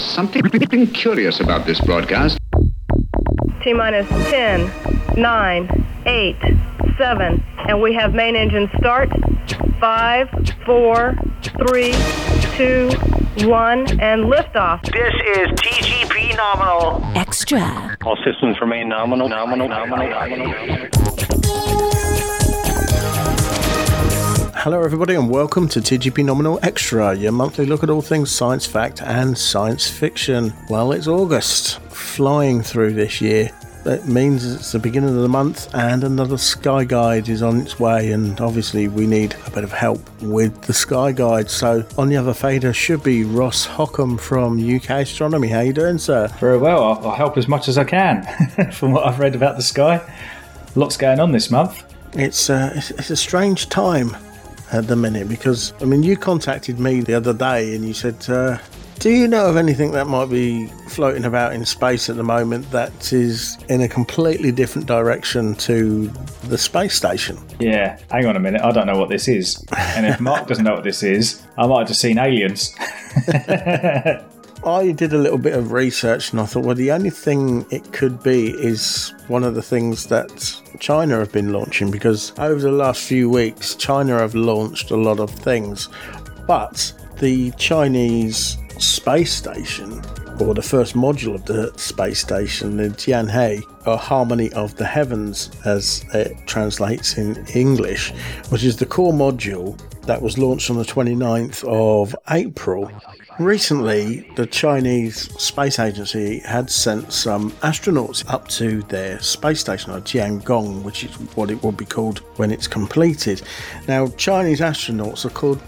There's something curious about this broadcast. T minus 10, 9, 8, 7, and we have main engine start. 5, 4, 3, 2, 1, and liftoff. This is TGP nominal. Extra. All systems remain nominal, nominal, nominal, nominal. Hello, everybody, and welcome to TGP Nominal Extra, your monthly look at all things science fact and science fiction. Well, it's August, flying through this year. That means it's the beginning of the month, and another Sky Guide is on its way. And obviously, we need a bit of help with the Sky Guide. So, on the other fader should be Ross Hockham from UK Astronomy. How are you doing, sir? Very well. I'll, I'll help as much as I can from what I've read about the sky. Lots going on this month. It's uh, it's, it's a strange time at the minute because I mean you contacted me the other day and you said, uh, "Do you know of anything that might be floating about in space at the moment that is in a completely different direction to the space station?" Yeah, hang on a minute. I don't know what this is. And if Mark doesn't know what this is, I might have just seen aliens. I did a little bit of research and I thought, well, the only thing it could be is one of the things that China have been launching because over the last few weeks, China have launched a lot of things, but the Chinese space station or the first module of the space station, the Tianhe, or Harmony of the Heavens, as it translates in English, which is the core module that was launched on the 29th of April. Recently, the Chinese Space Agency had sent some astronauts up to their space station, or Tiangong, which is what it will be called when it's completed. Now, Chinese astronauts are called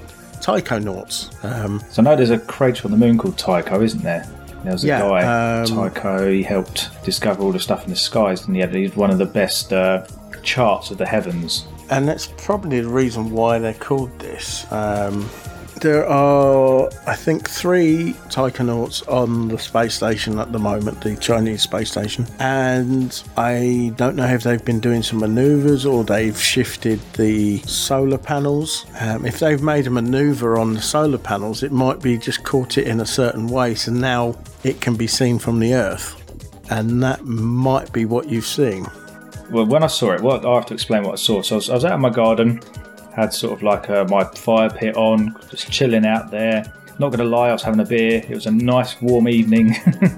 taikonauts. Um, So now there's a crater on the moon called Tycho, isn't there? There was a Yeah, guy, um, Tycho, he helped discover all the stuff in the skies, and he had he's one of the best uh, charts of the heavens. and that's probably the reason why they're called this. Um, there are, I think, three taikonauts on the space station at the moment, the Chinese space station, and I don't know if they've been doing some maneuvers or they've shifted the solar panels. Um, if they've made a maneuver on the solar panels, it might be just caught it in a certain way, so now it can be seen from the Earth, and that might be what you've seen. Well, when I saw it, well, I have to explain what I saw. So I was, I was out in my garden, had sort of like uh, my fire pit on, just chilling out there. Not going to lie, I was having a beer. It was a nice warm evening,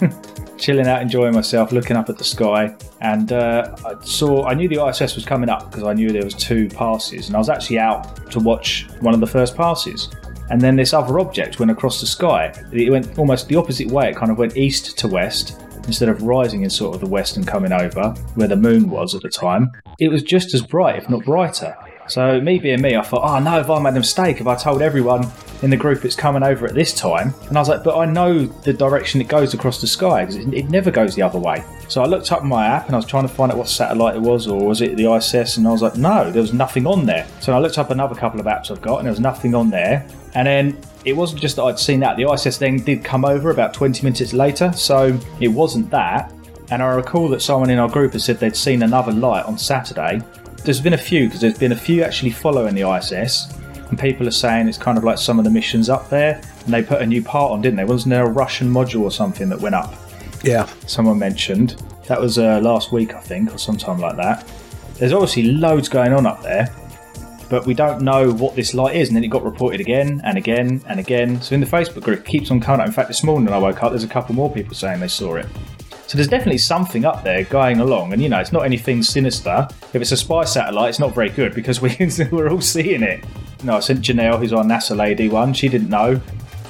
chilling out, enjoying myself, looking up at the sky. And uh, I saw, I knew the ISS was coming up because I knew there was two passes, and I was actually out to watch one of the first passes. And then this other object went across the sky. It went almost the opposite way. It kind of went east to west instead of rising in sort of the west and coming over where the moon was at the time. It was just as bright, if not brighter. So me being me, I thought, oh no, if I made a mistake, if I told everyone in the group it's coming over at this time, and I was like, but I know the direction it goes across the sky because it, it never goes the other way. So I looked up my app and I was trying to find out what satellite it was, or was it the ISS, and I was like, no, there was nothing on there. So I looked up another couple of apps I've got, and there was nothing on there. And then it wasn't just that I'd seen that; the ISS then did come over about 20 minutes later, so it wasn't that. And I recall that someone in our group had said they'd seen another light on Saturday. There's been a few because there's been a few actually following the ISS, and people are saying it's kind of like some of the missions up there. And they put a new part on, didn't they? Wasn't there a Russian module or something that went up? Yeah. Someone mentioned that was uh, last week, I think, or sometime like that. There's obviously loads going on up there, but we don't know what this light is. And then it got reported again and again and again. So in the Facebook group, it keeps on coming up. In fact, this morning when I woke up, there's a couple more people saying they saw it. So there's definitely something up there going along, and you know, it's not anything sinister. If it's a spy satellite, it's not very good because we, we're all seeing it. No, I sent Janelle, who's our NASA lady one, she didn't know,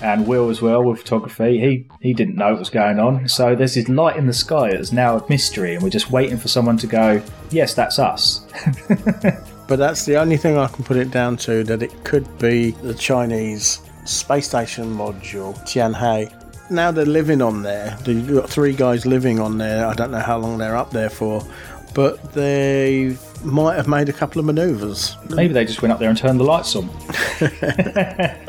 and Will as well with photography. He he didn't know what was going on. So there's this light in the sky that's now a mystery, and we're just waiting for someone to go, yes, that's us. But that's the only thing I can put it down to that it could be the Chinese space station module, Tianhe. Now they're living on there. They've got three guys living on there. I don't know how long they're up there for, but they might have made a couple of maneuvers. Maybe they just went up there and turned the lights on.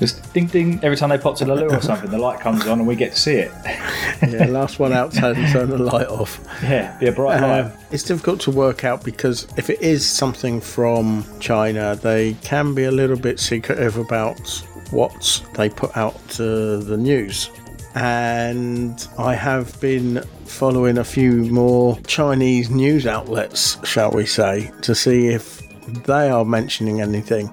Just ding ding every time they pop to the loo or something, the light comes on and we get to see it. Yeah, last one out turn, turn the light off. Yeah, be a bright light. Um, it's difficult to work out because if it is something from China, they can be a little bit secretive about what they put out to the news. And I have been following a few more Chinese news outlets, shall we say, to see if they are mentioning anything,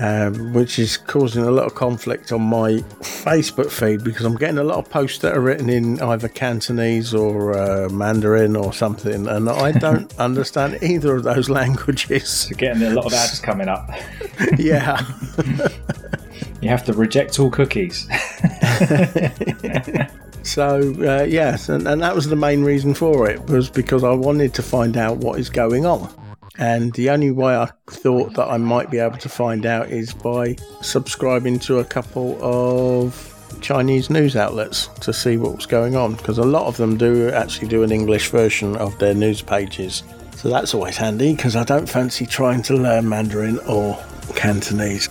um, which is causing a lot of conflict on my Facebook feed because I'm getting a lot of posts that are written in either Cantonese or uh, Mandarin or something, and I don't understand either of those languages. You're getting a lot of ads coming up. yeah. You have to reject all cookies. So uh, yes, and, and that was the main reason for it was because I wanted to find out what is going on, and the only way I thought that I might be able to find out is by subscribing to a couple of Chinese news outlets to see what was going on because a lot of them do actually do an English version of their news pages. So that's always handy because I don't fancy trying to learn Mandarin or Cantonese.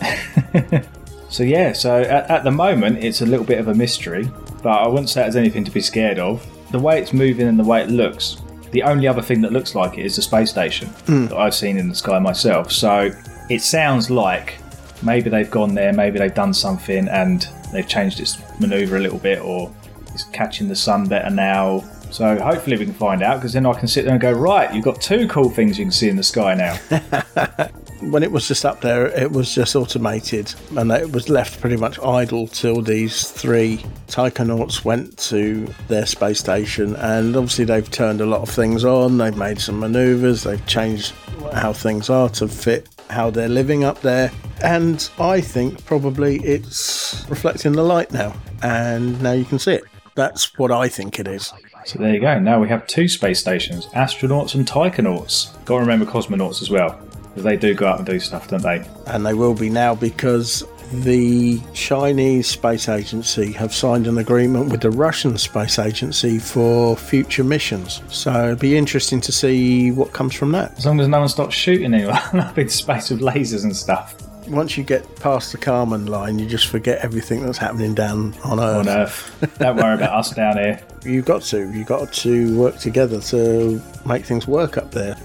So yeah, so at, at the moment it's a little bit of a mystery, but I wouldn't say there's anything to be scared of. The way it's moving and the way it looks, the only other thing that looks like it is the space station hmm. that I've seen in the sky myself. So it sounds like maybe they've gone there, maybe they've done something and they've changed its maneuver a little bit, or it's catching the sun better now. So hopefully we can find out because then I can sit there and go, right, you've got two cool things you can see in the sky now. when it was just up there, it was just automated, and it was left pretty much idle till these three Taikonauts went to their space station. And obviously, they've turned a lot of things on. They've made some maneuvers. They've changed how things are to fit how they're living up there. And I think probably it's reflecting the light now, and now you can see it. That's what I think it is. So there you go. Now we have two space stations, astronauts and taikonauts. Got to remember cosmonauts as well, because they do go out and do stuff, don't they? and they will be now because the Chinese Space Agency have signed an agreement with the Russian Space Agency for future missions. So it'll be interesting to see what comes from that. As long as no one stops shooting anyone up in space with lasers and stuff Once you get past the Kármán line, you just forget everything that's happening down on Earth. on Earth. Don't worry about us down here. You've got to. You've got to work together to make things work up there.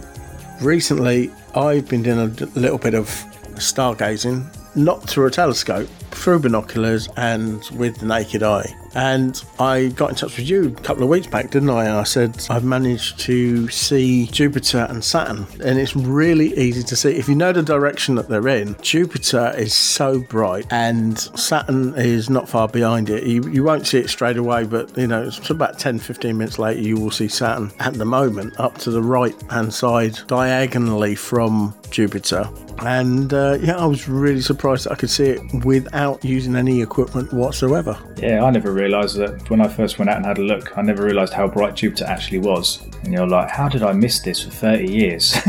Recently, I've been doing a little bit of stargazing, not through a telescope, through binoculars and with the naked eye. And I got in touch with you a couple of weeks back, didn't I? And I said I've managed to see Jupiter and Saturn, and it's really easy to see. If you know the direction that they're in, Jupiter is so bright, and Saturn is not far behind it. You, you won't see it straight away, but you know, it's about 10 15 minutes later, you will see Saturn at the moment up to the right hand side, diagonally from Jupiter. And uh, yeah, I was really surprised that I could see it without using any equipment whatsoever. Yeah, I never realised that when I first went out and had a look, I never realised how bright Jupiter actually was. And you're like, how did I miss this for 30 years?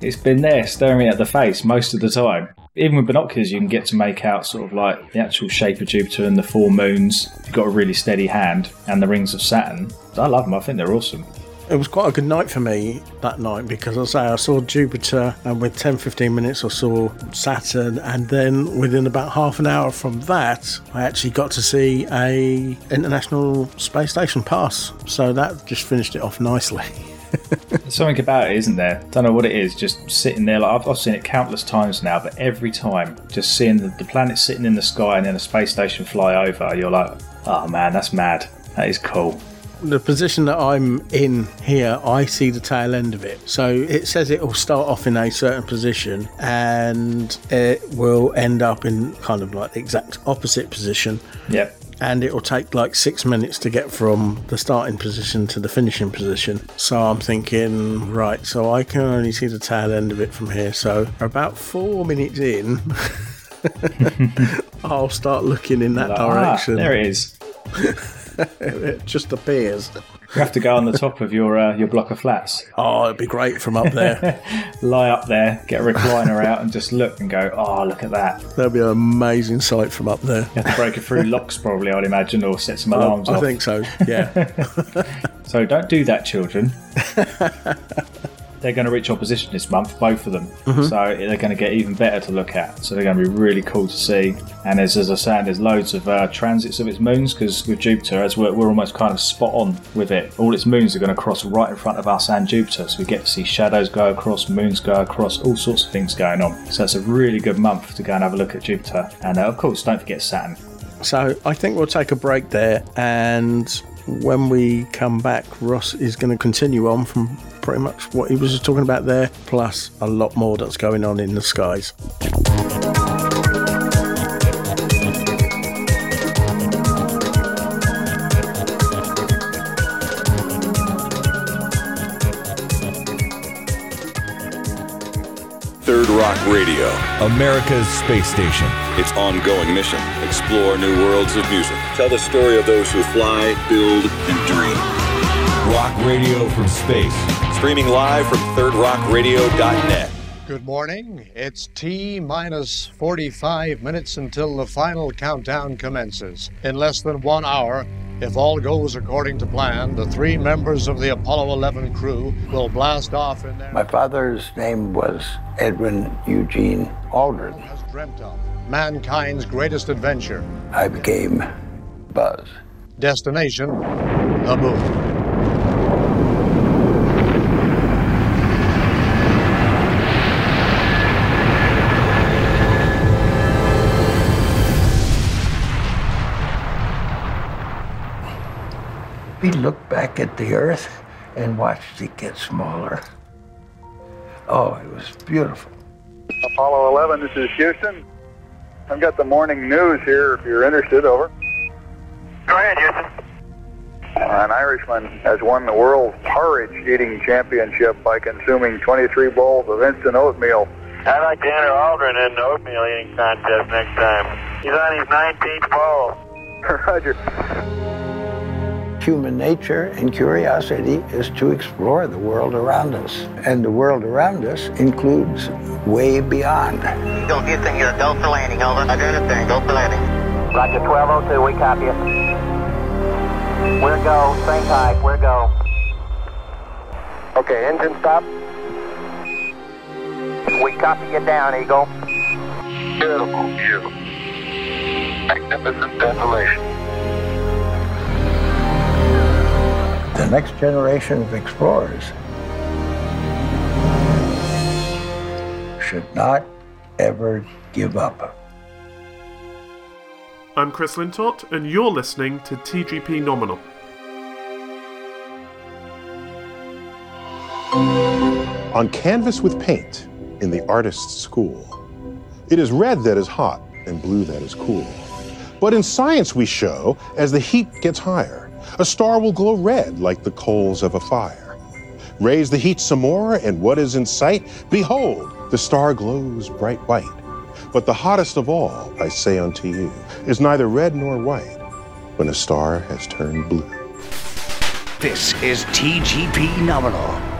it's been there staring me at the face most of the time. Even with binoculars, you can get to make out sort of like the actual shape of Jupiter and the four moons. You've got a really steady hand, and the rings of Saturn. I love them, I think they're awesome. It was quite a good night for me that night because I say I saw Jupiter and with 10 15 minutes I saw Saturn and then within about half an hour from that I actually got to see a International Space Station pass so that just finished it off nicely. Something about it, isn't there? Don't know what it is. Just sitting there, like I've, I've seen it countless times now, but every time, just seeing the, the planet sitting in the sky and then a space station fly over, you're like, oh man, that's mad. That is cool. The position that I'm in here, I see the tail end of it. So it says it will start off in a certain position and it will end up in kind of like the exact opposite position. Yep. and it will take like six minutes to get from the starting position to the finishing position. So I'm thinking, right, so I can only see the tail end of it from here. So about four minutes in, I'll start looking in that Like, ah, direction. there it is. it just appears. You have to go on the top of your uh, your block of flats, Oh, it'd be great from up there. lie up there, get a recliner out, and just look and go, oh, look at that. That'd be an amazing sight from up there. You have to break it through locks, probably, I'd imagine, or set some alarms I off. think so. Yeah. So don't do that, children. They're going to reach opposition this month, both of them. Mm-hmm. So they're going to get even better to look at. So they're going to be really cool to see. And as, as I said, there's loads of uh, transits of its moons because with Jupiter, as we're, we're almost kind of spot on with it, all its moons are going to cross right in front of us and Jupiter. So we get to see shadows go across, moons go across, all sorts of things going on. So it's a really good month to go and have a look at Jupiter. And uh, of course, don't forget Saturn. So I think we'll take a break there, and when we come back, Ross is going to continue on from pretty much what he was talking about there, plus a lot more that's going on in the skies. Rock Radio. America's space station. Its ongoing mission explore new worlds of music. Tell the story of those who fly, build, and dream. Rock radio from space. Streaming live from thirdrockradio.net. Good morning. It's T minus 45 minutes until the final countdown commences. In less than one hour, if all goes according to plan, the three members of the Apollo 11 crew will blast off in their My father's name was Edwin Eugene Aldrin. has dreamt of mankind's greatest adventure. I became Buzz. Destination, the moon. We looked back at the Earth and watched it get smaller. Oh, it was beautiful. Apollo 11, this is Houston. I've got the morning news here if you're interested. Over. Go ahead, Houston. An Irishman has won the world porridge eating championship by consuming 23 bowls of instant oatmeal. I'd like to enter Aldrin in the oatmeal eating contest next time. He's on his 19th bowl. Roger. Human nature and curiosity is to explore the world around us. And the world around us includes way beyond. Go Houston, you're go for landing. Over. I understand. Go for landing. Roger 1202, we copy you. We're go. Same type. We're go. Okay, engine stop. We copy you down, Eagle. Beautiful view. Magnificent desolation. The next generation of explorers should not ever give up. I'm Chris Lintott, and you're listening to TGP Nominal. On canvas with paint in the artist's school, it is red that is hot and blue that is cool. But in science, we show as the heat gets higher, a star will glow red like the coals of a fire. Raise the heat some more, and what is in sight? Behold, the star glows bright white. But the hottest of all, I say unto you, is neither red nor white when a star has turned blue. This is TGP Nominal.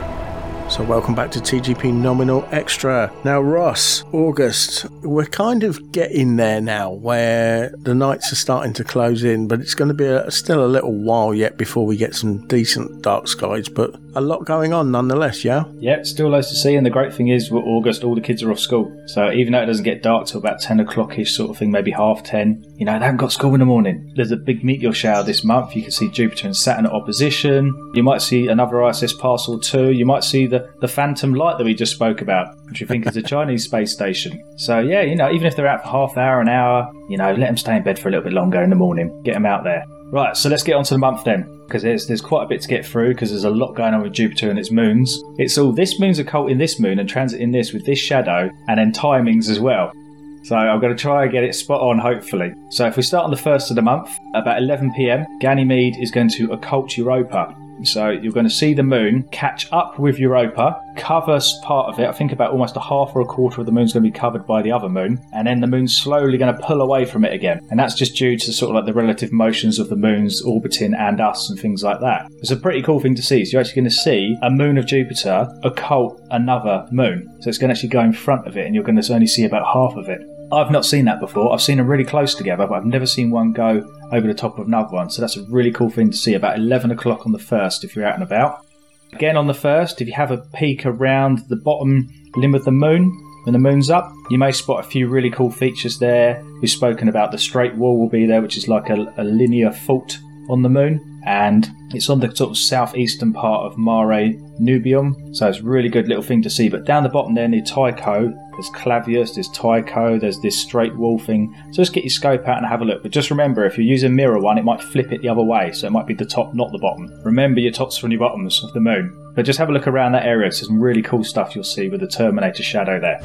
So, welcome back to TGP Nominal Extra. Now, Ross, August, we're kind of getting there now where the nights are starting to close in, but it's going to be a, still a little while yet before we get some decent dark skies, but a lot going on nonetheless, yeah? Yeah, still loads to see, and the great thing is, with August, all the kids are off school. So even though it doesn't get dark till about 10 o'clock ish, sort of thing, maybe half 10, you know, they haven't got school in the morning. There's a big meteor shower this month. You can see Jupiter and Saturn at opposition. You might see another ISS pass or two. You might see the, the phantom light that we just spoke about, which we think is a Chinese space station. So yeah, you know, even if they're out for half an hour, an hour, you know, let them stay in bed for a little bit longer in the morning. Get them out there. Right, so let's get on to the month then, because there's there's quite a bit to get through, because there's a lot going on with Jupiter and its moons. It's all this moon's occult in this moon and transit in this with this shadow, and then timings as well. So I'm going to try and get it spot on, hopefully. So if we start on the first of the month, about 11 p.m., Ganymede is going to occult Europa. So you're going to see the moon catch up with Europa, cover part of it. I think about almost a half or a quarter of the moon's going to be covered by the other moon, and then the moon's slowly going to pull away from it again. And that's just due to sort of like the relative motions of the moons orbiting and us and things like that. It's a pretty cool thing to see. So you're actually going to see a moon of Jupiter occult another moon. So it's going to actually go in front of it, and you're going to only see about half of it. I've not seen that before. I've seen them really close together, but I've never seen one go over the top of another one. So that's a really cool thing to see about 11 o'clock on the 1st if you're out and about. Again, on the first, if you have a peek around the bottom limb of the moon, when the moon's up, you may spot a few really cool features there. We've spoken about the straight wall will be there, which is like a, a linear fault on the moon, and it's on the sort of southeastern part of Mare Nubium, so it's a really good little thing to see. But down the bottom there near Tycho, there's Clavius, there's Tycho, there's this straight wall thing. So just get your scope out and have a look. But just remember, if you're using mirror one, it might flip it the other way, so it might be the top, not the bottom. Remember your tops from your bottoms of the moon. But just have a look around that area. There's some really cool stuff you'll see with the Terminator shadow there.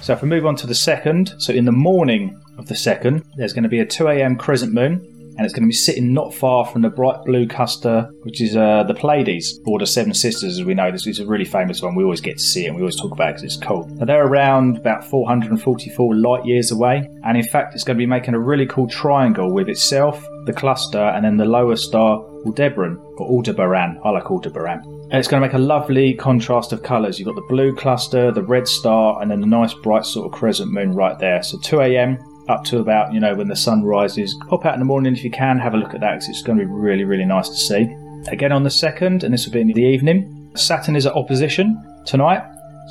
So if we move on to the second, so in the morning of the second, there's going to be a 2 a.m. crescent moon and it's going to be sitting not far from the bright blue cluster, which is uh, the Pleiades, or the Seven Sisters, as we know. This is a really famous one. We always get to see it, and we always talk about it because it's cool. Now, they're around about 444 light years away, and in fact, it's going to be making a really cool triangle with itself, the cluster, and then the lower star, Aldebaran, or Aldebaran. I like Aldebaran. And it's going to make a lovely contrast of colours. You've got the blue cluster, the red star, and then the nice bright sort of crescent moon right there. So 2 a.m up to about you know when the sun rises. Pop out in the morning if you can, have a look at that because it's going to be really really nice to see. Again on the second, and this will be in the evening. Saturn is at opposition tonight,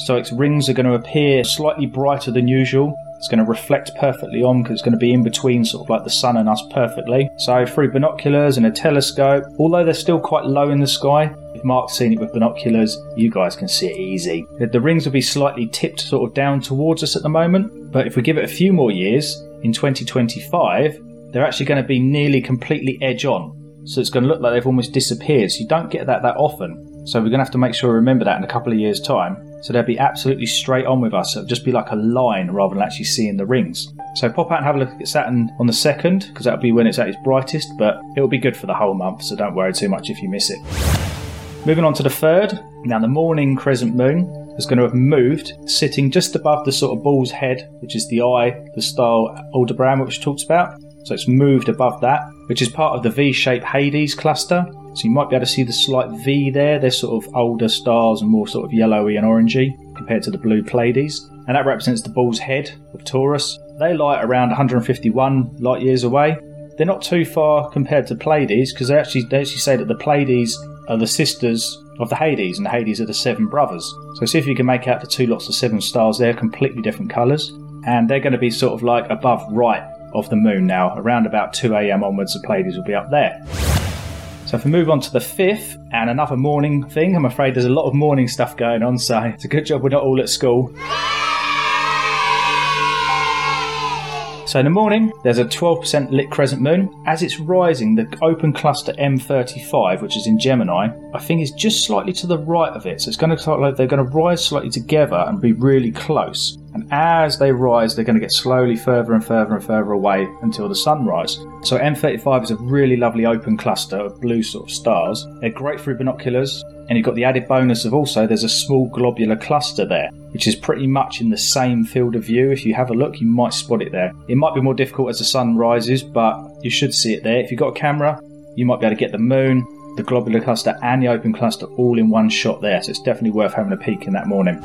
so its rings are going to appear slightly brighter than usual. It's going to reflect perfectly on because it's going to be in between sort of like the sun and us perfectly. So through binoculars and a telescope, although they're still quite low in the sky, Mark's seen it with binoculars, you guys can see it easy. The rings will be slightly tipped sort of down towards us at the moment, but if we give it a few more years, in 2025, they're actually going to be nearly completely edge on. So it's going to look like they've almost disappeared. So you don't get that that often. So we're going to have to make sure we remember that in a couple of years' time. So they'll be absolutely straight on with us. It'll just be like a line rather than actually seeing the rings. So pop out and have a look at Saturn on the second, because that'll be when it's at its brightest, but it'll be good for the whole month, so don't worry too much if you miss it. Moving on to the third. Now the morning crescent moon is going to have moved, sitting just above the sort of bull's head, which is the eye, the star Aldebaran, which talks about. So it's moved above that, which is part of the V-shaped Hyades cluster. So you might be able to see the slight V there. They're sort of older stars and more sort of yellowy and orangey compared to the blue Pleiades. And that represents the bull's head of Taurus. They lie around 151 light years away. They're not too far compared to Pleiades because they actually they actually say that the Pleiades are the sisters of the Hyades, and the Hyades are the seven brothers. So see if you can make out the two lots of seven stars. They're completely different colours, and they're going to be sort of like above right of the moon now. Around about 2 a.m. onwards, the Pleiades will be up there. So if we move on to the fifth, and another morning thing, I'm afraid there's a lot of morning stuff going on, so it's a good job we're not all at school. So in the morning, there's a 12% lit crescent moon. As it's rising, the open cluster M35, which is in Gemini, I think is just slightly to the right of it. So it's going to look like they're going to rise slightly together and be really close. And as they rise, they're going to get slowly further and further and further away until the sunrise. So M35 is a really lovely open cluster of blue sort of stars. They're great through binoculars, and you've got the added bonus of also there's a small globular cluster there, which is pretty much in the same field of view. If you have a look, you might spot it there. It might be more difficult as the sun rises, but you should see it there. If you've got a camera, you might be able to get the moon, the globular cluster, and the open cluster all in one shot there. So it's definitely worth having a peek in that morning.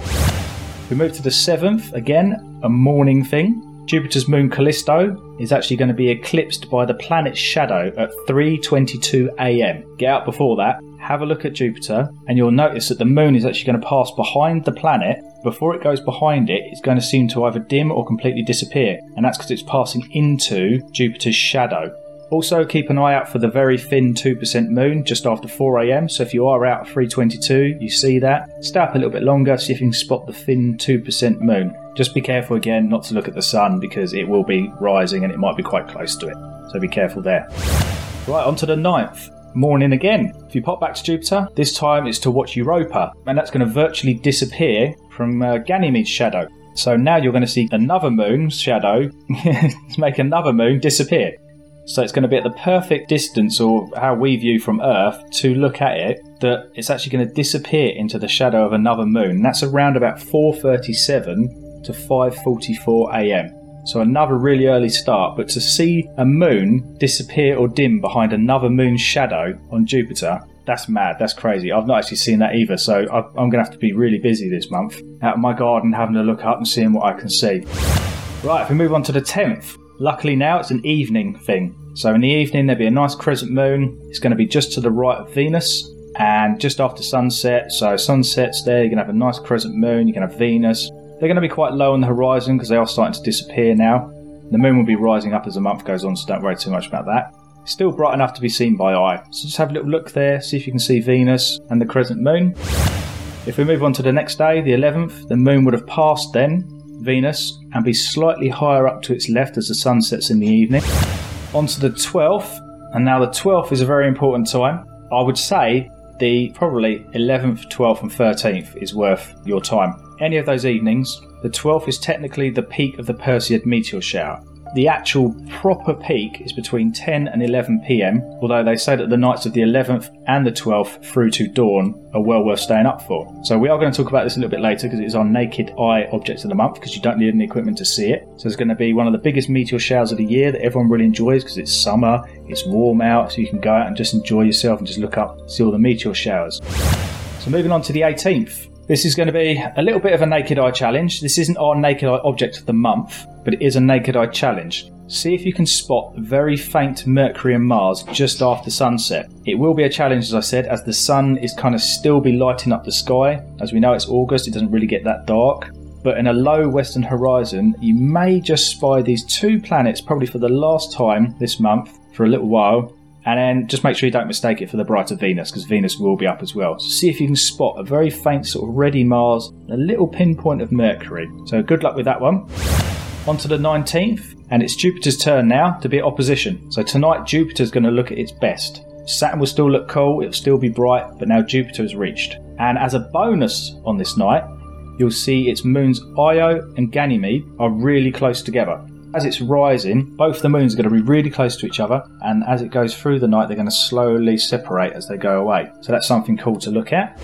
We move to the seventh, again, a morning thing. Jupiter's moon Callisto is actually going to be eclipsed by the planet's shadow at 3:22 a.m. Get out before that have a look at Jupiter, and you'll notice that the moon is actually going to pass behind the planet. Before it goes behind it, it's going to seem to either dim or completely disappear, and that's because it's passing into Jupiter's shadow. Also, keep an eye out for the very thin 2% moon just after 4am. So, if you are out at 322, you see that. Stay up a little bit longer, see if you can spot the thin 2% moon. Just be careful again not to look at the sun because it will be rising and it might be quite close to it. So, be careful there. Right, on to the ninth morning again. If you pop back to Jupiter, this time it's to watch Europa, and that's going to virtually disappear from uh, Ganymede's shadow. So now you're going to see another moon shadow make another moon disappear. So it's going to be at the perfect distance, or how we view from Earth, to look at it, that it's actually going to disappear into the shadow of another moon. That's around about 4:37 to 5:44 a.m. So another really early start, but to see a moon disappear or dim behind another moon's shadow on Jupiter, that's mad. That's crazy. I've not actually seen that either, so I'm going to have to be really busy this month out in my garden having a look up and seeing what I can see. Right, if we move on to the 10th, luckily now it's an evening thing. So in the evening there'll be a nice crescent moon. It's going to be just to the right of Venus, and just after sunset, so sunset's there, you're going to have a nice crescent moon, you're going to have Venus. They're going to be quite low on the horizon because they are starting to disappear now. The moon will be rising up as the month goes on, so don't worry too much about that. Still bright enough to be seen by eye. So just have a little look there, see if you can see Venus and the crescent moon. If we move on to the next day, the 11th, the moon would have passed then, Venus, and be slightly higher up to its left as the sun sets in the evening. On to the 12th, and now the 12th is a very important time. I would say the probably 11th, 12th, and 13th is worth your time. Any of those evenings, the 12th is technically the peak of the Perseid meteor shower. The actual proper peak is between 10 and 11 pm, although they say that the nights of the 11th and the 12th through to dawn are well worth staying up for. So we are going to talk about this a little bit later because it is our naked eye object of the month because you don't need any equipment to see it. So it's going to be one of the biggest meteor showers of the year that everyone really enjoys because it's summer, it's warm out, so you can go out and just enjoy yourself and just look up, see all the meteor showers. So moving on to the 18th. This is going to be a little bit of a naked eye challenge. This isn't our naked eye object of the month, but it is a naked eye challenge. See if you can spot very faint Mercury and Mars just after sunset. It will be a challenge, as I said, as the sun is kind of still be lighting up the sky. As we know, it's August, it doesn't really get that dark. But in a low western horizon, you may just spy these two planets probably for the last time this month for a little while, and then just make sure you don't mistake it for the brighter Venus, because Venus will be up as well. So see if you can spot a very faint sort of reddy Mars, a little pinpoint of Mercury. So good luck with that one. On to the 19th, and it's Jupiter's turn now to be at opposition. So tonight Jupiter's going to look at its best. Saturn will still look cool, it'll still be bright, but now Jupiter has reached. And as a bonus on this night, you'll see its moons Io and Ganymede are really close together. As it's rising, both the moons are going to be really close to each other, and as it goes through the night, they're going to slowly separate as they go away. So that's something cool to look at.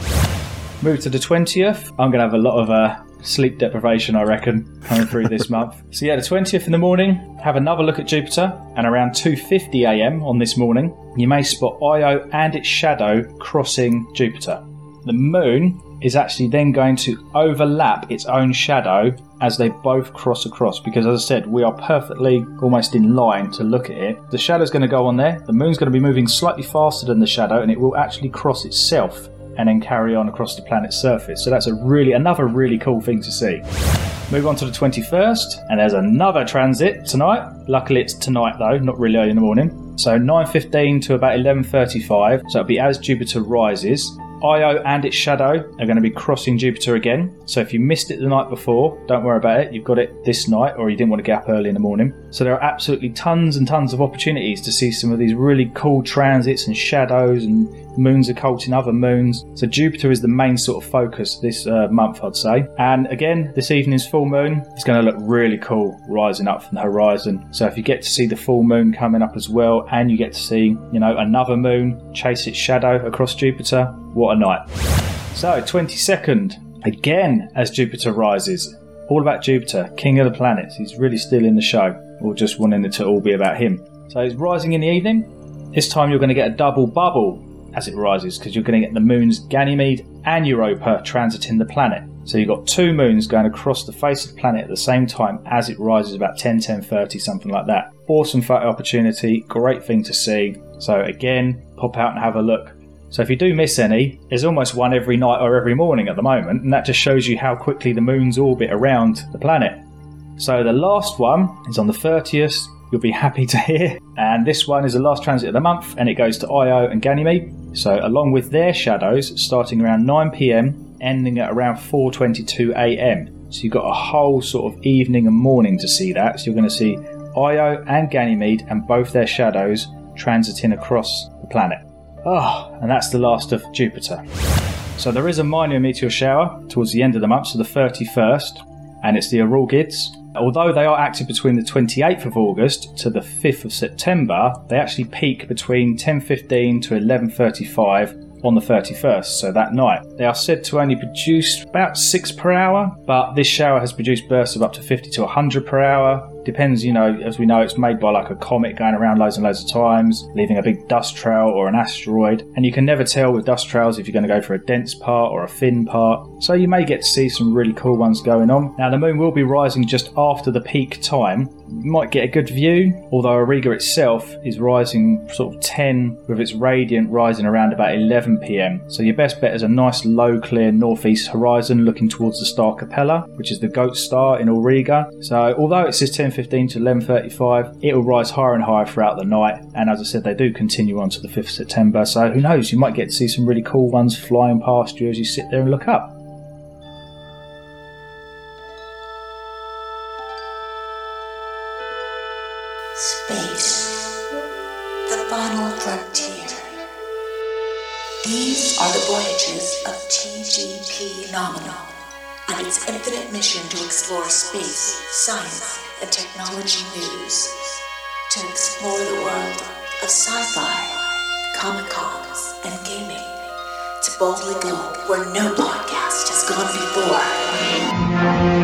Move to the 20th. I'm going to have a lot of uh, sleep deprivation, I reckon, coming through this month. So yeah, the 20th in the morning, have another look at Jupiter, and around 2:50 a.m. on this morning, you may spot Io and its shadow crossing Jupiter. The moon is actually then going to overlap its own shadow as they both cross across. Because as I said we are perfectly almost in line to look at it. The shadow's going to go on there. The moon's going to be moving slightly faster than the shadow and it will actually cross itself and then carry on across the planet's surface. So that's a really another really cool thing to see. Move on to the 21st and there's another transit tonight. Luckily it's tonight though not really early in the morning. So 9.15 to about 11.35 so it'll be as jupiter rises Io and its shadow are going to be crossing Jupiter again. So if you missed it the night before, don't worry about it. You've got it this night, or you didn't want to get up early in the morning. So there are absolutely tons and tons of opportunities to see some of these really cool transits and shadows and moons occulting other moons. So Jupiter is the main sort of focus this uh, month, I'd say. And again, this evening's full moon is going to look really cool rising up from the horizon. So if you get to see the full moon coming up as well, and you get to see, you know, another moon chase its shadow across Jupiter, what a night. So 22nd, again as Jupiter rises. All about Jupiter, king of the planets. He's really stealing the show, or just wanting it to all be about him. So he's rising in the evening. This time you're going to get a double bubble as it rises because you're going to get the moons Ganymede and Europa transiting the planet. So you've got two moons going across the face of the planet at the same time as it rises about 10, 10, 30, something like that. Awesome photo opportunity, great thing to see. So again, pop out and have a look. So if you do miss any, there's almost one every night or every morning at the moment, and that just shows you how quickly the moons orbit around the planet. So the last one is on the 30th, you'll be happy to hear. And this one is the last transit of the month, and it goes to Io and Ganymede. So along with their shadows, starting around 9 p.m., ending at around 4:22 a.m. So you've got a whole sort of evening and morning to see that. So you're going to see Io and Ganymede and both their shadows transiting across the planet. Oh, and that's the last of Jupiter. So there is a minor meteor shower towards the end of the month, so the 31st, and it's the Aurigids. Although they are active between the 28th of August to the 5th of September, they actually peak between 10:15 to 11:35 on the 31st, so that night. They are said to only produce about 6 per hour, but this shower has produced bursts of up to 50 to 100 per hour, Depends, you know, as we know, it's made by like a comet going around loads and loads of times, leaving a big dust trail or an asteroid. And you can never tell with dust trails if you're going to go for a dense part or a thin part. So you may get to see some really cool ones going on. Now, the moon will be rising just after the peak time. You might get a good view, although Auriga itself is rising sort of 10 with its radiant rising around about 11 pm. So your best bet is a nice low clear northeast horizon looking towards the star Capella, which is the goat star in Auriga. So although it says 10:15 to 11:35, it will rise higher and higher throughout the night. And as I said, they do continue on to the 5th September. So who knows? You might get to see some really cool ones flying past you as you sit there and look up. Of TGP Nominal and its infinite mission to explore space, science, and technology news. To explore the world of sci-fi, comic cons, and gaming. To boldly go where no podcast has gone before.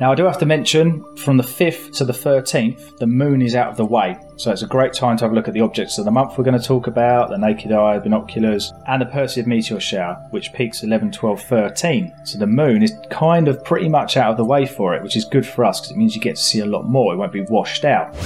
Now, I do have to mention from the 5th to the 13th, the moon is out of the way. So it's a great time to have a look at the objects of the month we're going to talk about the naked eye, binoculars, and the Perseid meteor shower, which peaks 11, 12, 13. So the moon is kind of pretty much out of the way for it, which is good for us because it means you get to see a lot more. It won't be washed out.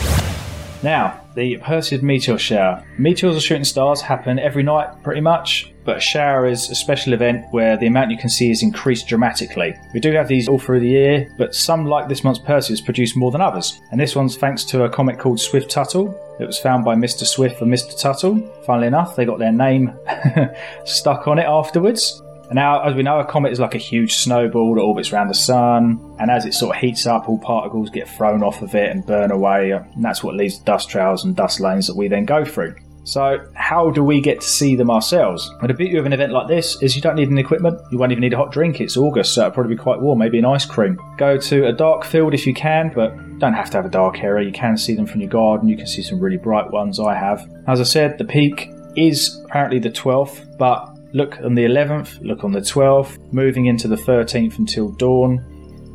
Now, the Perseid meteor shower. Meteors or shooting stars happen every night, pretty much, but a shower is a special event where the amount you can see is increased dramatically. We do have these all through the year, but some, like this month's Perseus, produce more than others. And this one's thanks to a comet called Swift Tuttle. It was found by Mr. Swift and Mr. Tuttle. Funnily enough, they got their name stuck on it afterwards. And now, as we know, a comet is like a huge snowball that orbits around the sun, and as it sort of heats up, all particles get thrown off of it and burn away, and that's what to dust trails and dust lanes that we then go through. So, how do we get to see them ourselves? Well, the beauty of an event like this is you don't need any equipment, you won't even need a hot drink. It's August, so it'll probably be quite warm, maybe an ice cream. Go to a dark field if you can, but don't have to have a dark area. You can see them from your garden, you can see some really bright ones. I have. As I said, the peak is apparently the 12th, but look on the 11th, look on the 12th, moving into the 13th until dawn.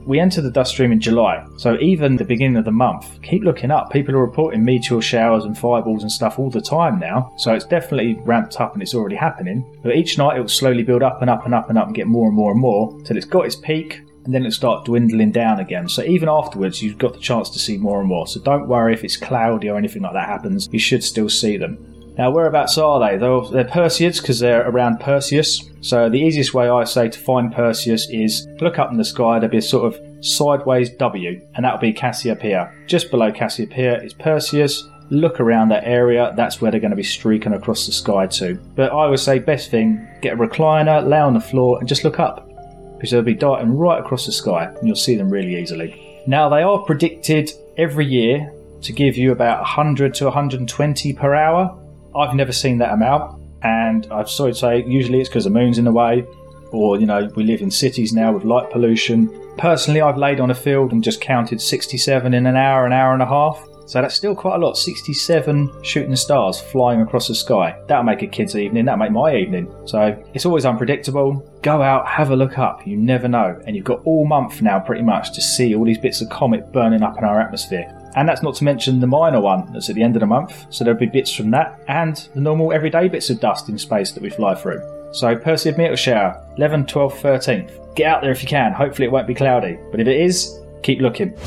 We enter the dust stream in July, so even the beginning of the month, keep looking up. People are reporting meteor showers and fireballs and stuff all the time now, so it's definitely ramped up and it's already happening. But each night it will slowly build up and up and up and up and get more and more and more till it's got its peak and then it'll start dwindling down again. So even afterwards, you've got the chance to see more and more. So don't worry if it's cloudy or anything like that happens, you should still see them. Now, whereabouts are they? They're, they're Perseids because they're around Perseus. So the easiest way I say to find Perseus is look up in the sky. There'll be a sort of sideways W, and that'll be Cassiopeia. Just below Cassiopeia is Perseus. Look around that area. That's where they're going to be streaking across the sky to. But I would say best thing: get a recliner, lay on the floor, and just look up because they'll be darting right across the sky, and you'll see them really easily. Now they are predicted every year to give you about 100 to 120 per hour I've never seen that amount, and I'm sorry to say, usually it's because the moon's in the way, or you know, we live in cities now with light pollution. Personally, I've laid on a field and just counted 67 in an hour, an hour and a half. So that's still quite a lot. 67 shooting stars flying across the sky. That'll make a kid's evening. That'll make my evening. So it's always unpredictable. Go out, have a look up. You never know. And you've got all month now, pretty much, to see all these bits of comet burning up in our atmosphere. And that's not to mention the minor one that's at the end of the month. So there'll be bits from that and the normal everyday bits of dust in space that we fly through. So Perseid meteor shower, 11, 12, 13th. Get out there if you can. Hopefully it won't be cloudy. But if it is, keep looking.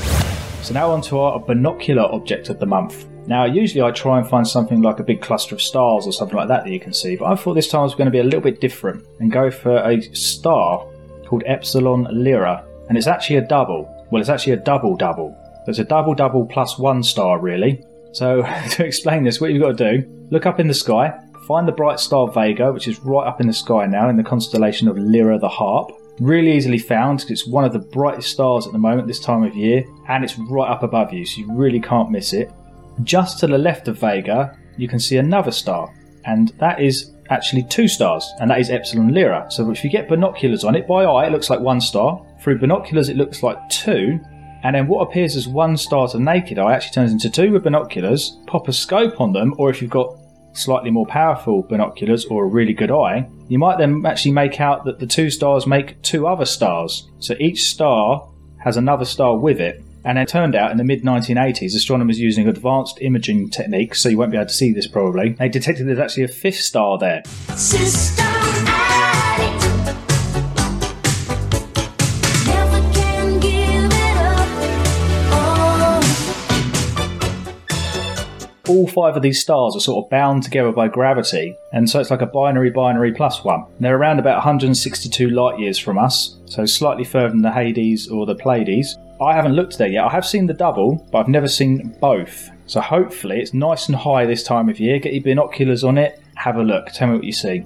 So now on to our binocular object of the month. Now, usually I try and find something like a big cluster of stars or something like that that you can see, but I thought this time was going to be a little bit different and go for a star called Epsilon Lyra. And it's actually a double. Well, it's actually a double double. There's a double double plus one star, really. So, to explain this, what you've got to do look up in the sky, find the bright star Vega, which is right up in the sky now in the constellation of Lyra the Harp. Really easily found because it's one of the brightest stars at the moment this time of year, and it's right up above you, so you really can't miss it. Just to the left of Vega, you can see another star, and that is actually two stars, and that is Epsilon Lyra. So if you get binoculars on it, by eye it looks like one star. Through binoculars it looks like two, and then what appears as one star to naked eye actually turns into two with binoculars. Pop a scope on them, or if you've got slightly more powerful binoculars or a really good eye, you might then actually make out that the two stars make two other stars. So each star has another star with it. And it turned out in the mid 1980s, astronomers using advanced imaging techniques, so you won't be able to see this probably, they detected there's actually a fifth star there. All five of these stars are sort of bound together by gravity, and so it's like a binary binary plus one. They're around about 162 light years from us, so slightly further than the Hyades or the Pleiades. I haven't looked there yet. I have seen the double, but I've never seen both. So hopefully it's nice and high this time of year. Get your binoculars on it, have a look, tell me what you see.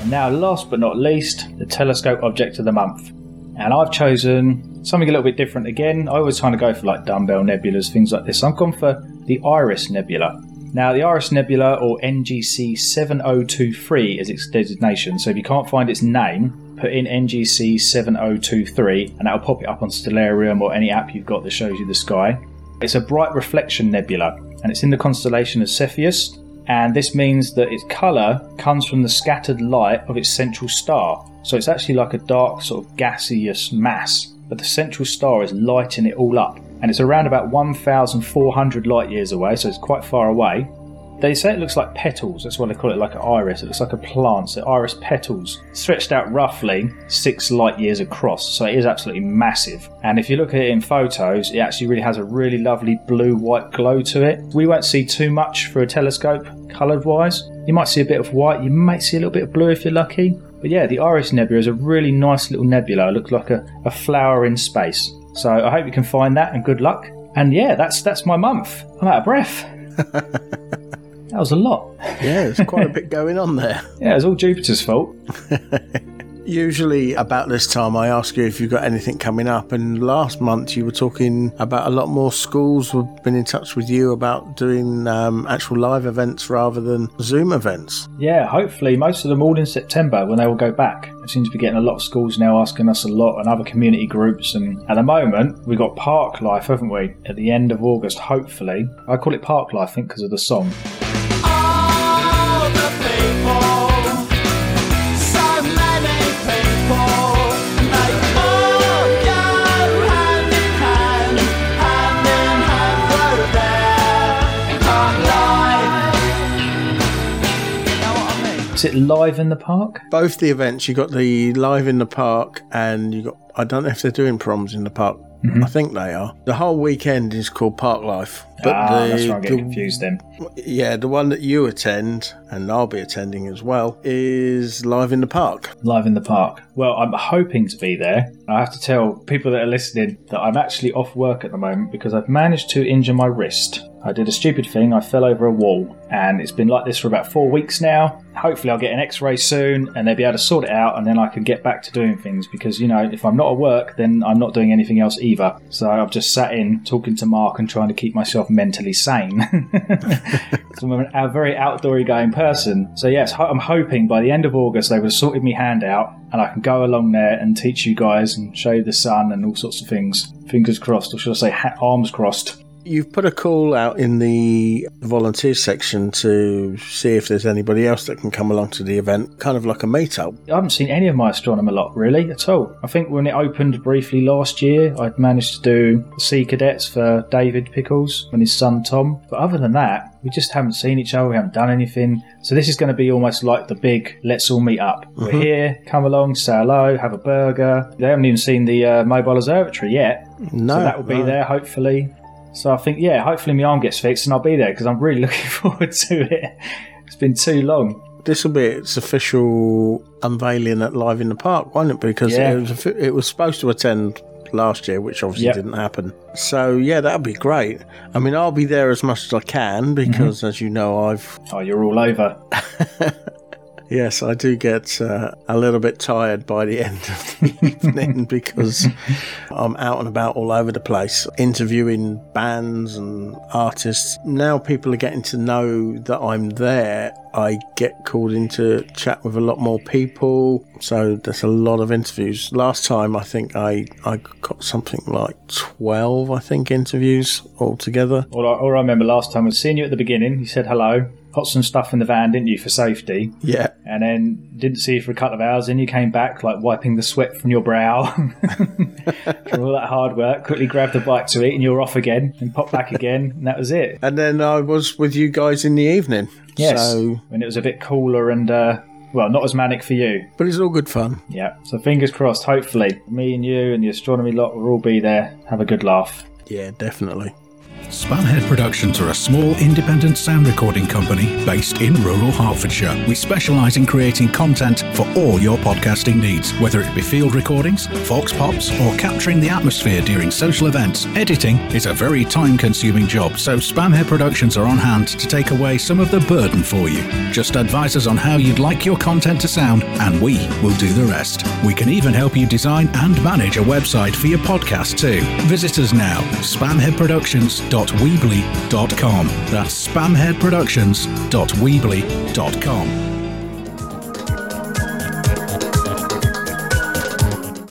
And now, last but not least, the telescope object of the month. And I've chosen something a little bit different again. I always kind of go for like dumbbell nebulas, things like this. I've gone for the Iris Nebula. Now, the Iris Nebula, or NGC 7023, is its designation. So if you can't find its name, put in NGC 7023 and that'll pop it up on Stellarium or any app you've got that shows you the sky. It's a bright reflection nebula and it's in the constellation of Cepheus. And this means that its colour comes from the scattered light of its central star. So it's actually like a dark, sort of gaseous mass, but the central star is lighting it all up and it's around about 1,400 light years away, so it's quite far away. They say it looks like petals, that's why they call it like an iris. It looks like a plant, so iris petals, stretched out roughly six light years across, so it is absolutely massive. And if you look at it in photos, it actually really has a really lovely blue white glow to it. We won't see too much for a telescope, coloured wise. You might see a bit of white, you might see a little bit of blue if you're lucky. But yeah, the Iris Nebula is a really nice little nebula. It looks like a, a flower in space. So I hope you can find that and good luck. And yeah, that's that's my month. I'm out of breath. that was a lot. Yeah, there's quite a bit going on there. Yeah, it's all Jupiter's fault. Usually, about this time, I ask you if you've got anything coming up. And last month, you were talking about a lot more schools have been in touch with you about doing um, actual live events rather than Zoom events. Yeah, hopefully, most of them all in September when they will go back. I seem to be getting a lot of schools now asking us a lot and other community groups. And at the moment, we've got Park Life, haven't we? At the end of August, hopefully. I call it Park Life, I think, because of the song. Is it live in the park? Both the events, you got the live in the park, and you got. I don't know if they're doing proms in the park. Mm-hmm. I think they are. The whole weekend is called Park Life. But ah, the, that's where I'm getting the- confused then. Yeah, the one that you attend, and I'll be attending as well, is live in the park. Live in the park. Well, I'm hoping to be there. I have to tell people that are listening that I'm actually off work at the moment because I've managed to injure my wrist. I did a stupid thing. I fell over a wall, and it's been like this for about four weeks now. Hopefully, I'll get an x ray soon and they'll be able to sort it out, and then I can get back to doing things because, you know, if I'm not at work, then I'm not doing anything else either. So I've just sat in talking to Mark and trying to keep myself mentally sane. I'm a very outdoory going person. So, yes, I'm hoping by the end of August they would have sorted me hand out and I can go along there and teach you guys and show you the sun and all sorts of things. Fingers crossed, or should I say, ha- arms crossed. You've put a call out in the volunteer section to see if there's anybody else that can come along to the event, kind of like a meetup. I haven't seen any of my astronomer lot really at all. I think when it opened briefly last year, I'd managed to do Sea Cadets for David Pickles and his son Tom. But other than that, we just haven't seen each other. We haven't done anything. So this is going to be almost like the big "Let's all meet up." We're Mhm. here. Come along, say hello, have a burger. They haven't even seen the uh, mobile observatory yet. No, so that will be no. there hopefully. So I think yeah, hopefully my arm gets fixed and I'll be there because I'm really looking forward to it. It's been too long. This will be its official unveiling at Live in the Park, won't it? Because Yeah. it, was, it was supposed to attend last year, which obviously Yep. didn't happen. So yeah, that'd be great. I mean, I'll be there as much as I can because, mm-hmm. as you know, I've Oh, you're all over. Yes, I do get uh, a little bit tired by the end of the evening because I'm out and about all over the place interviewing bands and artists. Now people are getting to know that I'm there. I get called in to chat with a lot more people. So there's a lot of interviews. Last time I think I, I got something like 12, I think, interviews altogether. All I, all I remember last time was seeing you at the beginning. You said hello. Put some stuff in the van, didn't you, for safety? Yeah. And then didn't see you for a couple of hours. Then you came back, like wiping the sweat from your brow from all that hard work. Quickly grabbed the bike to eat, and you were off again. And popped back again, and that was it. And then I was with you guys in the evening. Yes. So, When it was a bit cooler and, uh, well, not as manic for you. but it's all good fun. Yeah. So fingers crossed. Hopefully, me and you and the astronomy lot will all be there. Have a good laugh. Yeah, definitely. Spamhead Productions are a small independent sound recording company based in rural Hertfordshire. We specialise in creating content for all your podcasting needs, whether it be field recordings, vox pops, or capturing the atmosphere during social events. Editing is a very time consuming job, so Spamhead Productions are on hand to take away some of the burden for you. Just advise us on how you'd like your content to sound, and we will do the rest. We can even help you design and manage a website for your podcast too. Visit us now, spamheadproductions.weebly.com. That's spamheadproductions.weebly.com.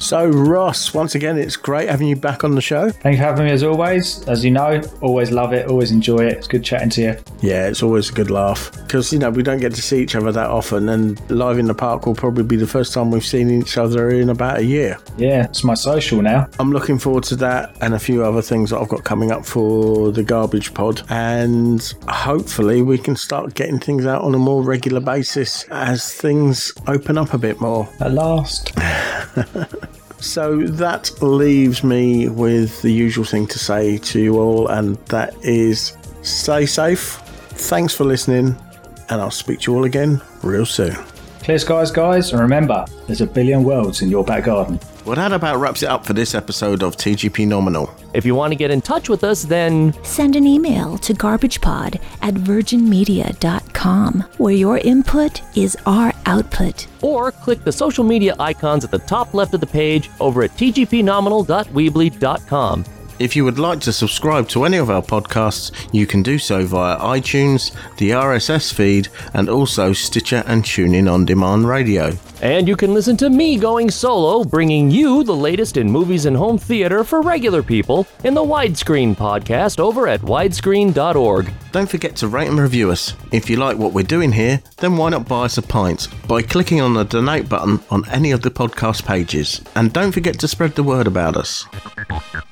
So, Ross, once again, it's great having you back on the show. Thanks for having me as always. As you know, always love it, always enjoy it. It's good chatting to you. Yeah, it's always a good laugh because you know we don't get to see each other that often, and live in the park will probably be the first time we've seen each other in about a year. Yeah, it's my social now. I'm looking forward to that and a few other things that I've got coming up for the Garbage Pod, and hopefully we can start getting things out on a more regular basis as things open up a bit more. At last. So that leaves me with the usual thing to say to you all, and that is stay safe. Thanks for listening, and I'll speak to you all again real soon. Clear skies, guys, and remember, there's a billion worlds in your back garden. Well, that about wraps it up for this episode of TGP Nominal. If you want to get in touch with us, then Send an email to garbagepod at virginmedia.com, where your input is our output. or click the social media icons at the top left of the page over at tgpnominal.weebly.com. If you would like to subscribe to any of our podcasts, you can do so via iTunes, the RSS feed, and also Stitcher and TuneIn on Demand Radio. And you can listen to me going solo, bringing you the latest in movies and home theater for regular people in the Widescreen podcast over at widescreen.org. Don't forget to rate and review us. If you like what we're doing here, then why not buy us a pint by clicking on the donate button on any of the podcast pages. And don't forget to spread the word about us.